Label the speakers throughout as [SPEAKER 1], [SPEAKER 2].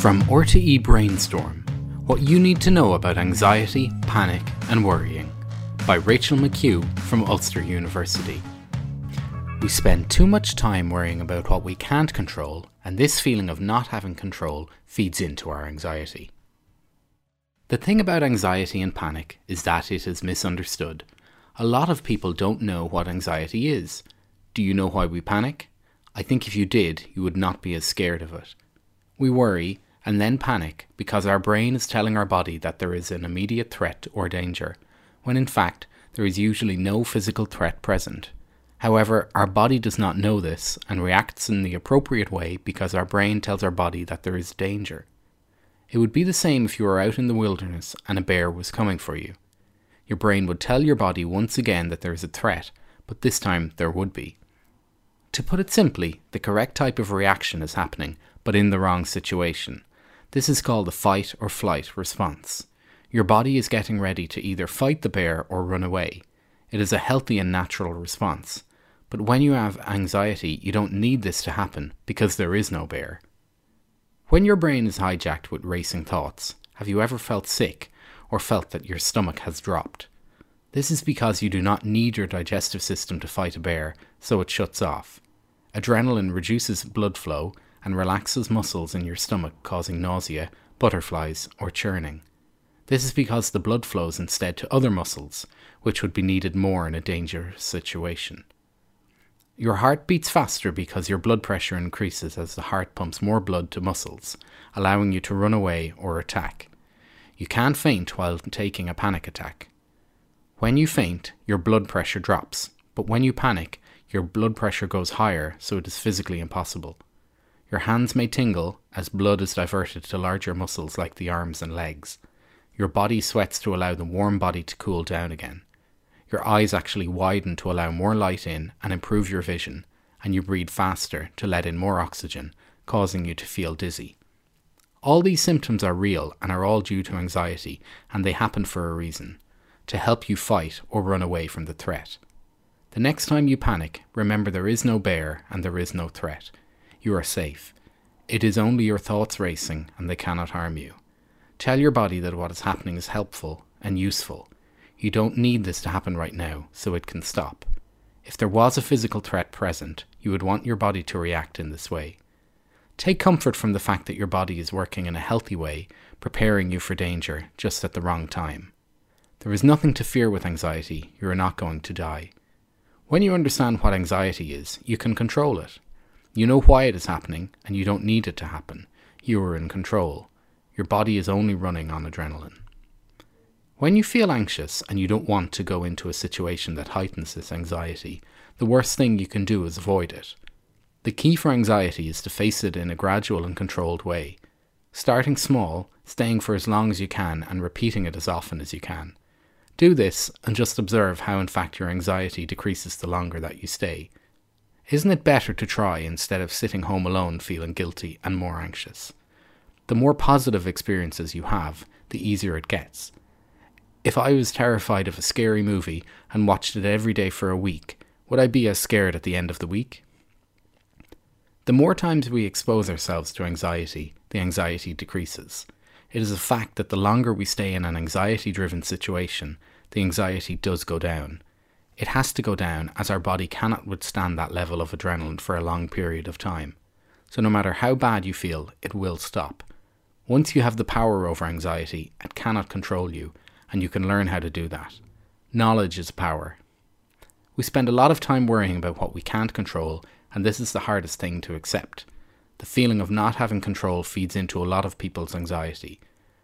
[SPEAKER 1] From RTE Brainstorm What You Need to Know About Anxiety, Panic and Worrying by Rachel McHugh from Ulster University. We spend too much time worrying about what we can't control, and this feeling of not having control feeds into our anxiety. The thing about anxiety and panic is that it is misunderstood. A lot of people don't know what anxiety is. Do you know why we panic? I think if you did, you would not be as scared of it. We worry and then panic because our brain is telling our body that there is an immediate threat or danger, when in fact there is usually no physical threat present. However, our body does not know this and reacts in the appropriate way because our brain tells our body that there is danger. It would be the same if you were out in the wilderness and a bear was coming for you. Your brain would tell your body once again that there is a threat, but this time there would be. To put it simply, the correct type of reaction is happening, but in the wrong situation. This is called the fight or flight response. Your body is getting ready to either fight the bear or run away. It is a healthy and natural response. But when you have anxiety, you don't need this to happen because there is no bear. When your brain is hijacked with racing thoughts, have you ever felt sick or felt that your stomach has dropped? This is because you do not need your digestive system to fight a bear, so it shuts off. Adrenaline reduces blood flow and relaxes muscles in your stomach, causing nausea, butterflies, or churning. This is because the blood flows instead to other muscles, which would be needed more in a dangerous situation. Your heart beats faster because your blood pressure increases as the heart pumps more blood to muscles, allowing you to run away or attack. You can't faint while taking a panic attack. When you faint, your blood pressure drops, but when you panic, your blood pressure goes higher, so it is physically impossible. Your hands may tingle as blood is diverted to larger muscles like the arms and legs. Your body sweats to allow the warm body to cool down again your eyes actually widen to allow more light in and improve your vision, and you breathe faster to let in more oxygen, causing you to feel dizzy. All these symptoms are real and are all due to anxiety, and they happen for a reason to help you fight or run away from the threat. The next time you panic, remember there is no bear and there is no threat. You are safe. It is only your thoughts racing and they cannot harm you. Tell your body that what is happening is helpful and useful you don't need this to happen right now, so it can stop. If there was a physical threat present, you would want your body to react in this way. Take comfort from the fact that your body is working in a healthy way, preparing you for danger just at the wrong time. There is nothing to fear with anxiety, you are not going to die. When you understand what anxiety is, you can control it. You know why it is happening, and you don't need it to happen. You are in control. Your body is only running on adrenaline. When you feel anxious and you don't want to go into a situation that heightens this anxiety, the worst thing you can do is avoid it. The key for anxiety is to face it in a gradual and controlled way. Starting small, staying for as long as you can, and repeating it as often as you can. Do this and just observe how, in fact, your anxiety decreases the longer that you stay. Isn't it better to try instead of sitting home alone feeling guilty and more anxious? The more positive experiences you have, the easier it gets. If I was terrified of a scary movie and watched it every day for a week, would I be as scared at the end of the week? The more times we expose ourselves to anxiety, the anxiety decreases. It is a fact that the longer we stay in an anxiety driven situation, the anxiety does go down. It has to go down as our body cannot withstand that level of adrenaline for a long period of time. So, no matter how bad you feel, it will stop. Once you have the power over anxiety, it cannot control you, and you can learn how to do that. Knowledge is power. We spend a lot of time worrying about what we can't control, and this is the hardest thing to accept. The feeling of not having control feeds into a lot of people's anxiety.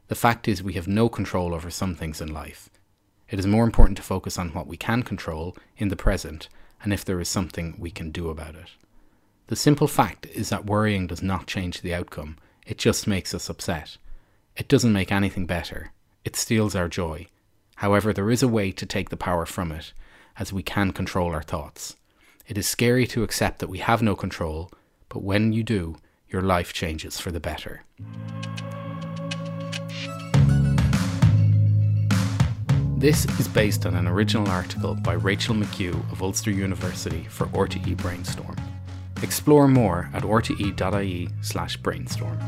[SPEAKER 1] The fact is, we have no control over some things in life. It is more important to focus on what we can control in the present and if there is something we can do about it. The simple fact is that worrying does not change the outcome, it just makes us upset. It doesn't make anything better, it steals our joy. However, there is a way to take the power from it, as we can control our thoughts. It is scary to accept that we have no control, but when you do, your life changes for the better. This is based on an original article by Rachel McHugh of Ulster University for RTE Brainstorm. Explore more at rte.ie slash brainstorm.